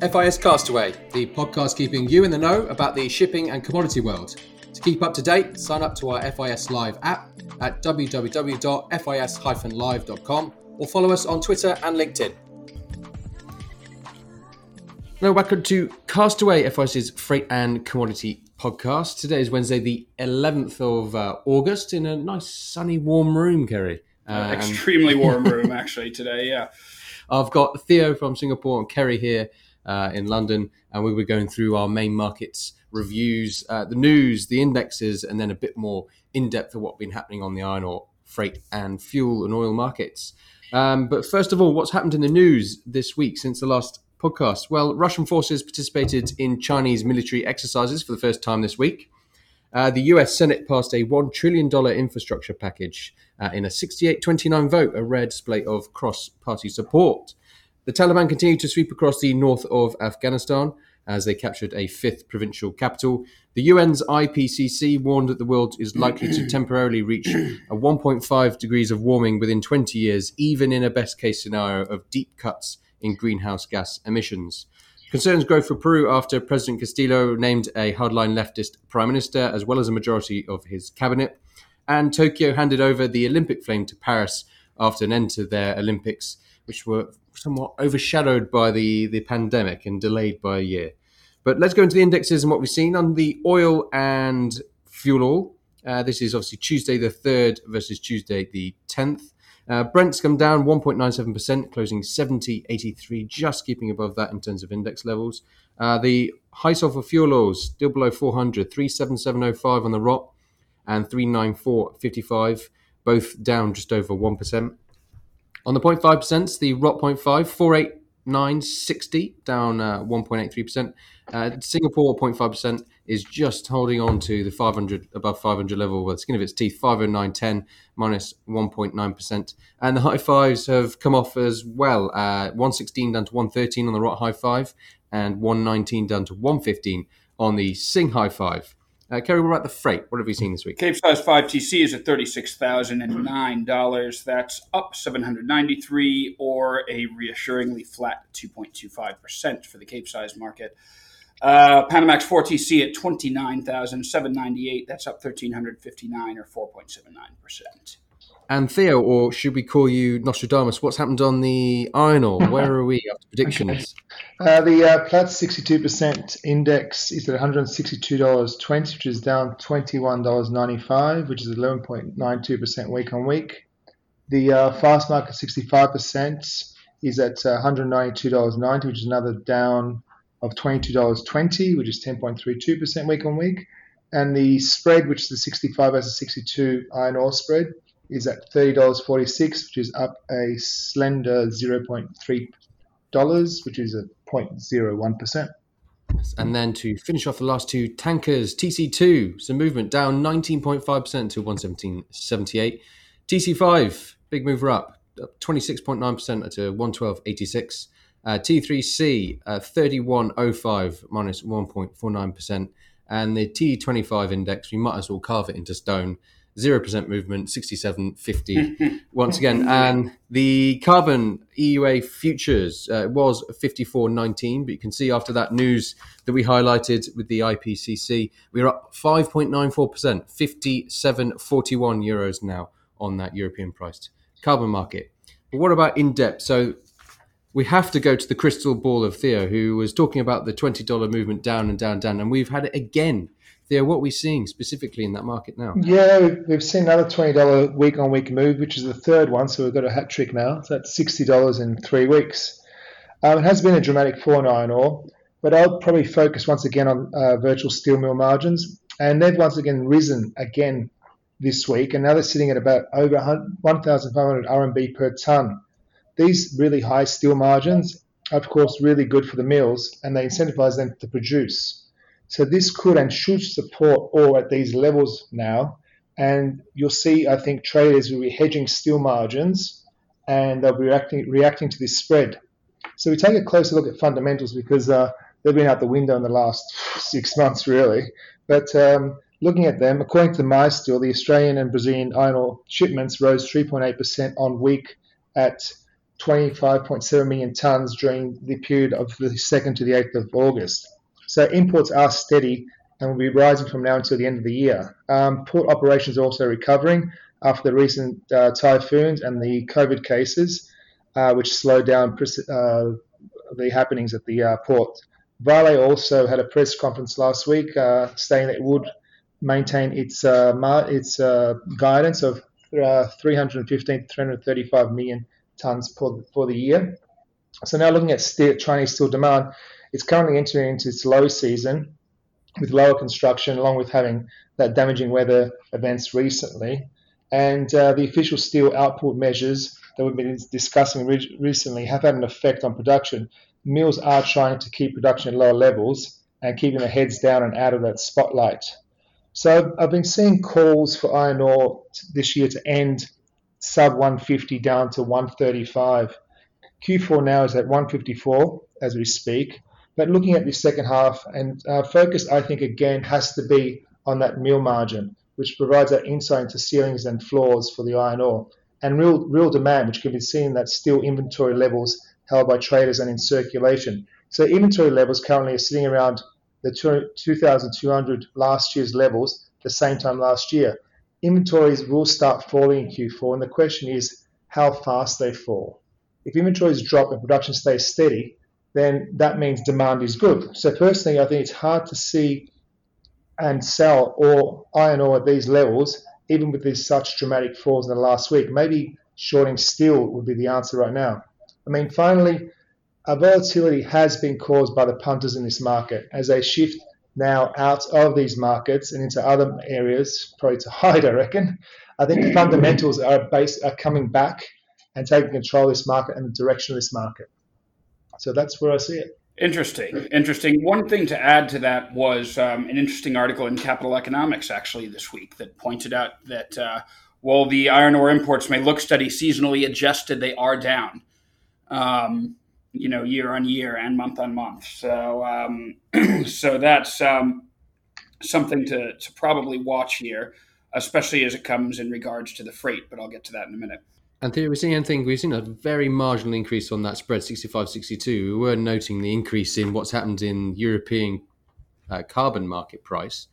FIS Castaway, the podcast keeping you in the know about the shipping and commodity world. To keep up to date, sign up to our FIS Live app at www.fis-live.com or follow us on Twitter and LinkedIn. Now, welcome to Castaway, FIS's freight and commodity podcast. Today is Wednesday, the 11th of uh, August, in a nice, sunny, warm room, Kerry. Uh, extremely warm room, actually, today, yeah. I've got Theo from Singapore and Kerry here uh, in London, and we were going through our main markets reviews, uh, the news, the indexes, and then a bit more in depth of what's been happening on the iron ore, freight, and fuel and oil markets. Um, but first of all, what's happened in the news this week since the last podcast? Well, Russian forces participated in Chinese military exercises for the first time this week. Uh, the US Senate passed a $1 trillion infrastructure package uh, in a 68 29 vote, a rare display of cross party support. The Taliban continued to sweep across the north of Afghanistan as they captured a fifth provincial capital. The UN's IPCC warned that the world is likely to temporarily reach a 1.5 degrees of warming within 20 years, even in a best case scenario of deep cuts in greenhouse gas emissions. Concerns grow for Peru after President Castillo named a hardline leftist prime minister, as well as a majority of his cabinet. And Tokyo handed over the Olympic flame to Paris after an end to their Olympics, which were somewhat overshadowed by the, the pandemic and delayed by a year. But let's go into the indexes and what we've seen on the oil and fuel oil. Uh, this is obviously Tuesday the 3rd versus Tuesday the 10th. Uh, Brent's come down 1.97%, closing 70.83, just keeping above that in terms of index levels. Uh, the high sulfur fuel oils still below 400, 377.05 on the ROT and 394.55, both down just over 1%. On the 0.5%, the ROT 0.5, 489.60, down uh, 1.83%. Uh, Singapore 0.5% is just holding on to the 500 above 500 level with skin of its teeth, 509.10 minus 1.9%. And the high fives have come off as well, uh, 116 down to 113 on the ROT high five and 119 down to 115 on the Sing high five. Uh, Kerry, what about the freight? What have we seen this week? Cape size 5TC is at $36,009. That's up 793 or a reassuringly flat 2.25% for the Cape size market. Uh, Panamax 4TC at 29,798. That's up 1,359 or 4.79%. And Theo, or should we call you Nostradamus? What's happened on the iron ore? Where are we after predictions? Okay. Uh, the uh, Platts 62% index is at $162.20, which is down $21.95, which is 11.92% week on week. The uh, fast market 65% is at $192.90, which is another down of $22.20, which is 10.32% week on week. And the spread, which is the 65 versus 62 iron ore spread, is at $30.46, which is up a slender 0.3 dollars, which is a 0.01%. And then to finish off the last two tankers, TC2, some movement down 19.5% to 117.78. TC5, big mover up, up 26.9% to 112.86. Uh, T3C, uh, 31.05 minus 1.49%. And the T25 index, we might as well carve it into stone, 0% movement, 67.50 once again. And the carbon EUA futures uh, was 54.19, but you can see after that news that we highlighted with the IPCC, we're up 5.94%, 57.41 euros now on that European priced carbon market. But what about in depth? So we have to go to the crystal ball of Theo, who was talking about the $20 movement down and down, down, and we've had it again Theo, what are we seeing specifically in that market now? Yeah, we've seen another $20 week on week move, which is the third one. So we've got a hat trick now. So that's $60 in three weeks. Um, it has been a dramatic fall in iron ore, but I'll probably focus once again on uh, virtual steel mill margins. And they've once again risen again this week, and now they're sitting at about over 1,500 RMB per ton. These really high steel margins are, of course, really good for the mills, and they incentivize them to produce. So this could and should support ore at these levels now. And you'll see, I think, traders will be hedging steel margins and they'll be reacting, reacting to this spread. So we take a closer look at fundamentals because uh, they've been out the window in the last six months, really. But um, looking at them, according to MySteel, the Australian and Brazilian iron ore shipments rose 3.8% on week at 25.7 million tonnes during the period of the 2nd to the 8th of August. So imports are steady and will be rising from now until the end of the year. Um, port operations are also recovering after the recent uh, typhoons and the COVID cases, uh, which slowed down uh, the happenings at the uh, port. Vale also had a press conference last week uh, saying that it would maintain its its guidance of 315 to 335 million tons for, for the year. So now looking at Chinese steel demand, it's currently entering into its low season with lower construction, along with having that damaging weather events recently. And uh, the official steel output measures that we've been discussing re- recently have had an effect on production. Mills are trying to keep production at lower levels and keeping their heads down and out of that spotlight. So I've been seeing calls for iron ore this year to end sub 150 down to 135. Q4 now is at 154 as we speak. But looking at the second half, and our focus, I think, again, has to be on that mill margin, which provides that insight into ceilings and floors for the iron ore, and real, real demand, which can be seen in that steel inventory levels held by traders and in circulation. So inventory levels currently are sitting around the 2,200 last year's levels, the same time last year. Inventories will start falling in Q4, and the question is how fast they fall. If inventories drop and production stays steady, then that means demand is good. So personally, I think it's hard to see and sell or iron ore at these levels, even with these such dramatic falls in the last week. Maybe shorting steel would be the answer right now. I mean, finally, a volatility has been caused by the punters in this market as they shift now out of these markets and into other areas, probably to hide, I reckon. I think the fundamentals are, base, are coming back and taking control of this market and the direction of this market. So that's where I see it. Interesting. Interesting. One thing to add to that was um, an interesting article in Capital Economics actually this week that pointed out that uh, while the iron ore imports may look steady seasonally adjusted, they are down, um, you know, year on year and month on month. So, um, so that's um, something to, to probably watch here, especially as it comes in regards to the freight. But I'll get to that in a minute. And we're seeing anything, we've seen a very marginal increase on that spread 65 62. We were noting the increase in what's happened in European uh, carbon market price.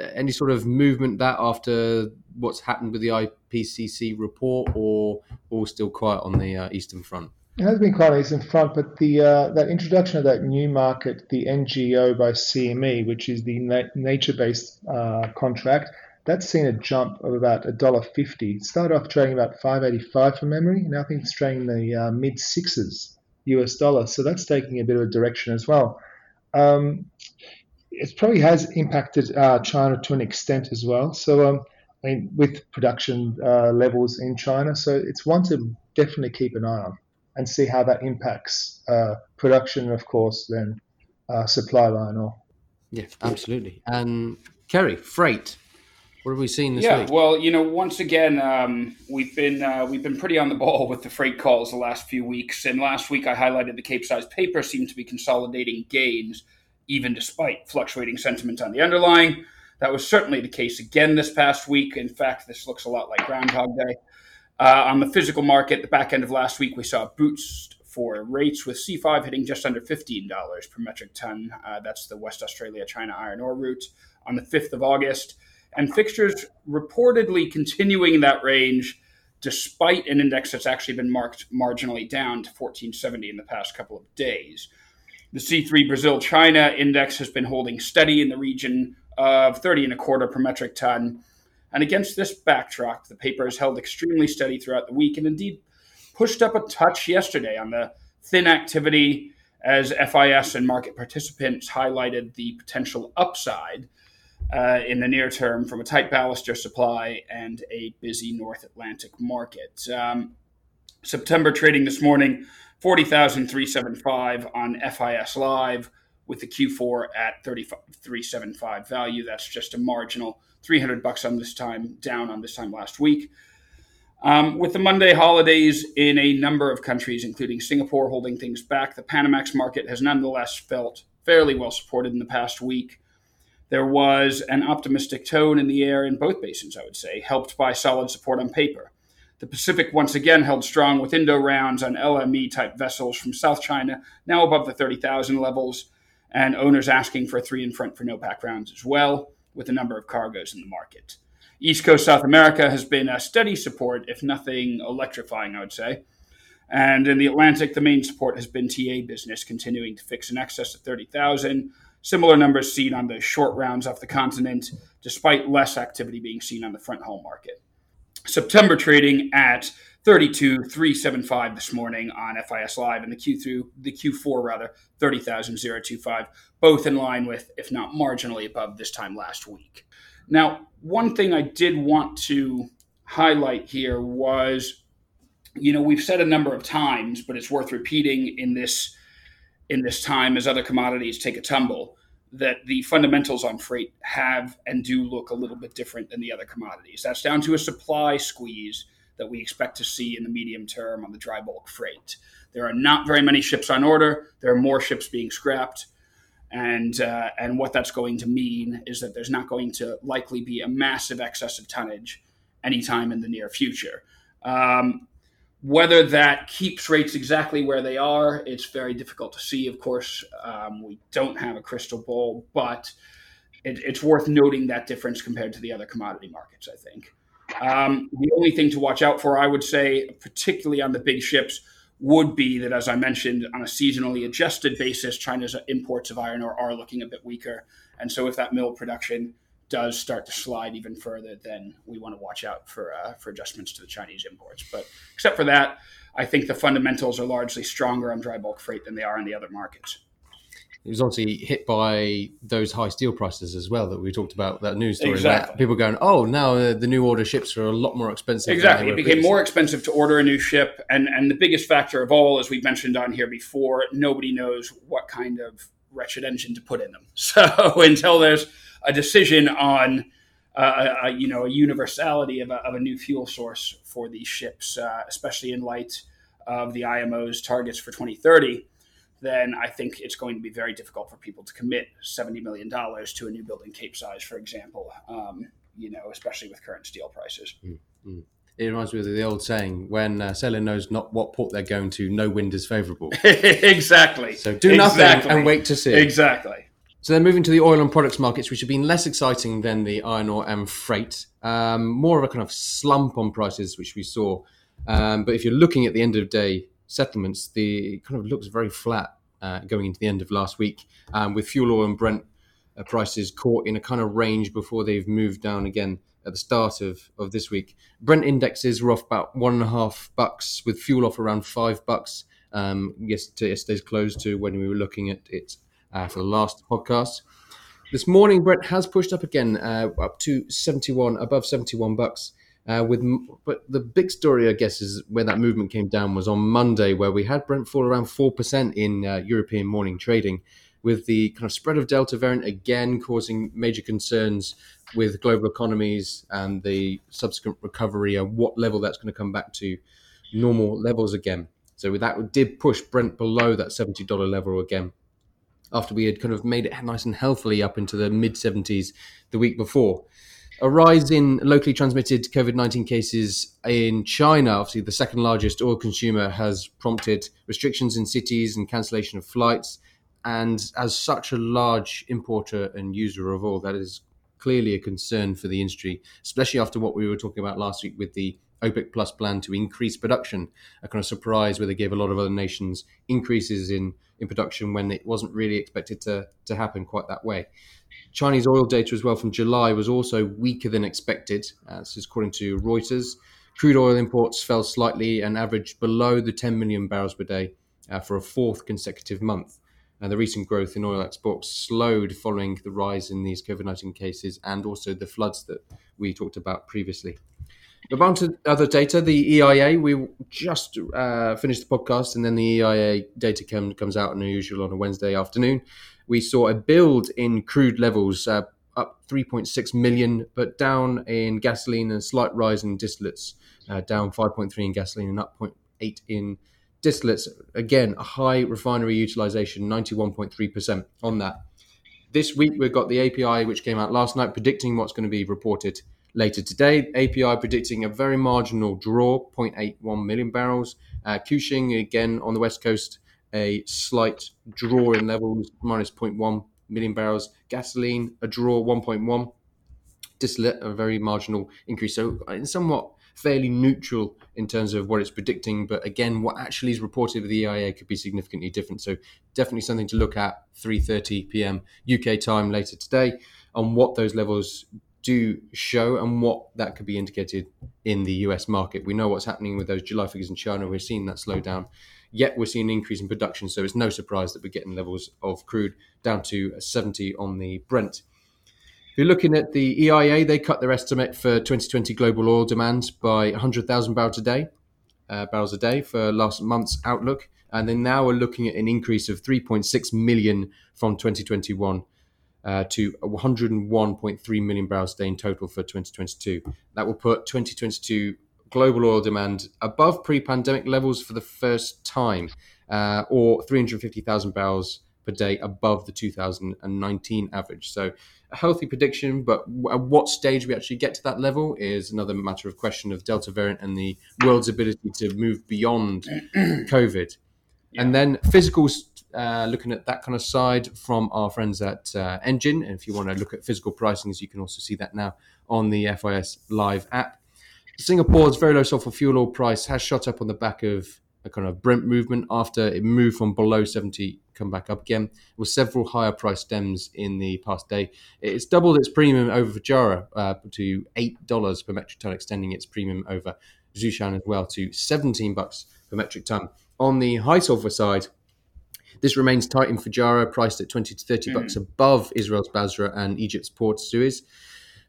Uh, any sort of movement that after what's happened with the IPCC report, or all still quiet on the uh, Eastern Front? It has been quiet on the Eastern Front, but the uh, that introduction of that new market, the NGO by CME, which is the na- nature-based uh, contract, that's seen a jump of about $1.50. It started off trading about 585 from memory. Now I think it's trading the uh, mid sixes US dollar. So that's taking a bit of a direction as well. Um, it probably has impacted uh, China to an extent as well. So um, I mean, with production uh, levels in China, so it's one to definitely keep an eye on and see how that impacts uh, production, of course, then uh, supply line or. Yeah, absolutely. And Kerry, freight. What have we seen this week? yeah, week? well, you know, once again, um, we've been uh, we've been pretty on the ball with the freight calls the last few weeks. And last week, I highlighted the Capesize paper seemed to be consolidating gains, even despite fluctuating sentiment on the underlying. That was certainly the case again this past week. In fact, this looks a lot like Groundhog Day. Uh, on the physical market, the back end of last week, we saw a boost for rates with C5 hitting just under $15 per metric ton. Uh, that's the West Australia China iron ore route on the 5th of August and fixtures reportedly continuing in that range despite an index that's actually been marked marginally down to 1470 in the past couple of days. The C3 Brazil China index has been holding steady in the region of 30 and a quarter per metric ton. And against this backdrop, the paper has held extremely steady throughout the week and indeed pushed up a touch yesterday on the thin activity as FIS and market participants highlighted the potential upside uh, in the near term from a tight ballaster supply and a busy North Atlantic market. Um, September trading this morning, 40,375 on FIS Live with the Q4 at 3375 value. That's just a marginal 300 bucks on this time, down on this time last week. Um, with the Monday holidays in a number of countries, including Singapore, holding things back, the Panamax market has nonetheless felt fairly well supported in the past week. There was an optimistic tone in the air in both basins, I would say, helped by solid support on paper. The Pacific once again held strong with Indo rounds on LME type vessels from South China, now above the 30,000 levels, and owners asking for three in front for NoPac rounds as well, with a number of cargoes in the market. East Coast South America has been a steady support, if nothing electrifying, I would say. And in the Atlantic, the main support has been TA business, continuing to fix in excess of 30,000. Similar numbers seen on the short rounds off the continent, despite less activity being seen on the front haul market. September trading at 32,375 this morning on FIS Live and the Q through the Q4 rather 30,025, both in line with, if not marginally above this time last week. Now, one thing I did want to highlight here was, you know, we've said a number of times, but it's worth repeating in this in this time as other commodities take a tumble that the fundamentals on freight have and do look a little bit different than the other commodities. That's down to a supply squeeze that we expect to see in the medium term on the dry bulk freight. There are not very many ships on order. There are more ships being scrapped, and uh, and what that's going to mean is that there's not going to likely be a massive excess of tonnage anytime in the near future. Um, whether that keeps rates exactly where they are, it's very difficult to see. Of course, um, we don't have a crystal ball, but it, it's worth noting that difference compared to the other commodity markets, I think. Um, the only thing to watch out for, I would say, particularly on the big ships, would be that, as I mentioned, on a seasonally adjusted basis, China's imports of iron ore are looking a bit weaker. And so, if that mill production does start to slide even further, then we want to watch out for uh, for adjustments to the Chinese imports. But except for that, I think the fundamentals are largely stronger on dry bulk freight than they are in the other markets. It was obviously hit by those high steel prices as well that we talked about that news story. Exactly. People going, oh, now uh, the new order ships are a lot more expensive. Exactly, it became more expensive to order a new ship, and and the biggest factor of all, as we've mentioned on here before, nobody knows what kind of wretched engine to put in them. So until there's a decision on uh, a, you know a universality of a, of a, new fuel source for these ships, uh, especially in light of the IMO's targets for 2030, then I think it's going to be very difficult for people to commit 70 million dollars to a new building Cape size, for example. Um, you know, especially with current steel prices. Mm-hmm. It reminds me of the old saying: "When uh, sailor knows not what port they're going to, no wind is favourable." exactly. So do exactly. nothing and wait to see. Exactly. So then moving to the oil and products markets, which have been less exciting than the iron ore and freight. Um, more of a kind of slump on prices, which we saw. Um, but if you're looking at the end of day settlements, the kind of looks very flat uh, going into the end of last week, um, with fuel oil and Brent uh, prices caught in a kind of range before they've moved down again at the start of, of this week. Brent indexes were off about one and a half bucks, with fuel off around five bucks. Um, yes, to yesterday's close to when we were looking at it uh, for the last podcast. This morning, Brent has pushed up again, uh, up to 71, above 71 bucks. Uh, with but the big story, I guess, is where that movement came down was on Monday, where we had Brent fall around four percent in uh, European morning trading, with the kind of spread of Delta variant again causing major concerns with global economies and the subsequent recovery and what level that's going to come back to normal levels again. So that did push Brent below that seventy dollar level again after we had kind of made it nice and healthily up into the mid 70s the week before. A rise in locally transmitted COVID 19 cases in China, obviously the second largest oil consumer, has prompted restrictions in cities and cancellation of flights. And as such a large importer and user of oil, that is clearly a concern for the industry, especially after what we were talking about last week with the OPEC Plus plan to increase production. A kind of surprise where they gave a lot of other nations increases in, in production when it wasn't really expected to, to happen quite that way. Chinese oil data as well from July was also weaker than expected. Uh, this is according to Reuters. Crude oil imports fell slightly and averaged below the 10 million barrels per day uh, for a fourth consecutive month. And the recent growth in oil exports slowed following the rise in these COVID 19 cases and also the floods that we talked about previously. But on to other data, the EIA, we just uh, finished the podcast, and then the EIA data come, comes out, and usual on a Wednesday afternoon. We saw a build in crude levels, uh, up 3.6 million, but down in gasoline and slight rise in distillates, uh, down 5.3 in gasoline and up 0.8 in distillates. Again, a high refinery utilization, 91.3% on that. This week, we've got the API, which came out last night, predicting what's going to be reported later today. API predicting a very marginal draw, 0.81 million barrels. Uh, Cushing, again on the west coast, a slight draw in levels, minus 0.1 million barrels. Gasoline, a draw, 1.1. Distillate, a very marginal increase. So, in somewhat fairly neutral in terms of what it's predicting. But again, what actually is reported with the EIA could be significantly different. So definitely something to look at 3:30 p.m. UK time later today on what those levels do show and what that could be indicated in the US market. We know what's happening with those July figures in China. We're seeing that slow down. Yet we're seeing an increase in production, so it's no surprise that we're getting levels of crude down to 70 on the Brent. If you're looking at the EIA, they cut their estimate for 2020 global oil demand by 100,000 barrels a day, uh, barrels a day for last month's outlook, and then now we're looking at an increase of 3.6 million from 2021 uh, to 101.3 million barrels a day in total for 2022. That will put 2022 global oil demand above pre-pandemic levels for the first time, uh, or 350,000 barrels per day above the 2019 average. So a healthy prediction, but at what stage we actually get to that level is another matter of question of Delta variant and the world's ability to move beyond COVID. Yeah. And then physical, uh, looking at that kind of side from our friends at uh, Engine. And if you want to look at physical pricings, you can also see that now on the FIS Live app. Singapore's very low sulfur fuel oil price has shot up on the back of a kind of Brent movement after it moved from below 70, come back up again, with several higher price stems in the past day. It's doubled its premium over Fujairah uh, to $8 per metric ton, extending its premium over Zhoushan as well to 17 bucks per metric ton. On the high sulfur side, this remains tight in Fujairah, priced at 20 to 30 mm. bucks above Israel's Basra and Egypt's Port Suez.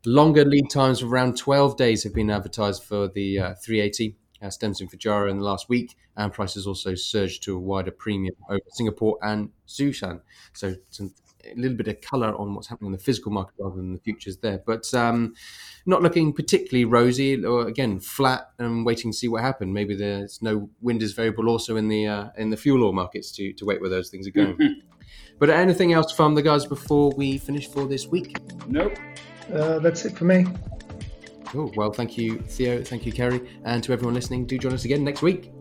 Longer lead times of around 12 days have been advertised for the uh, 380 uh, stems in Fujairah in the last week, and prices also surged to a wider premium over Singapore and Zhoushan. So some, a little bit of color on what's happening in the physical market rather than the futures there, but um, not looking particularly rosy. Or again, flat and waiting to see what happens. Maybe there's no wind is variable also in the uh, in the fuel oil markets to to wait where those things are going. but anything else from the guys before we finish for this week? Nope. Uh, that's it for me. Cool. Well, thank you, Theo. Thank you, Kerry. And to everyone listening, do join us again next week.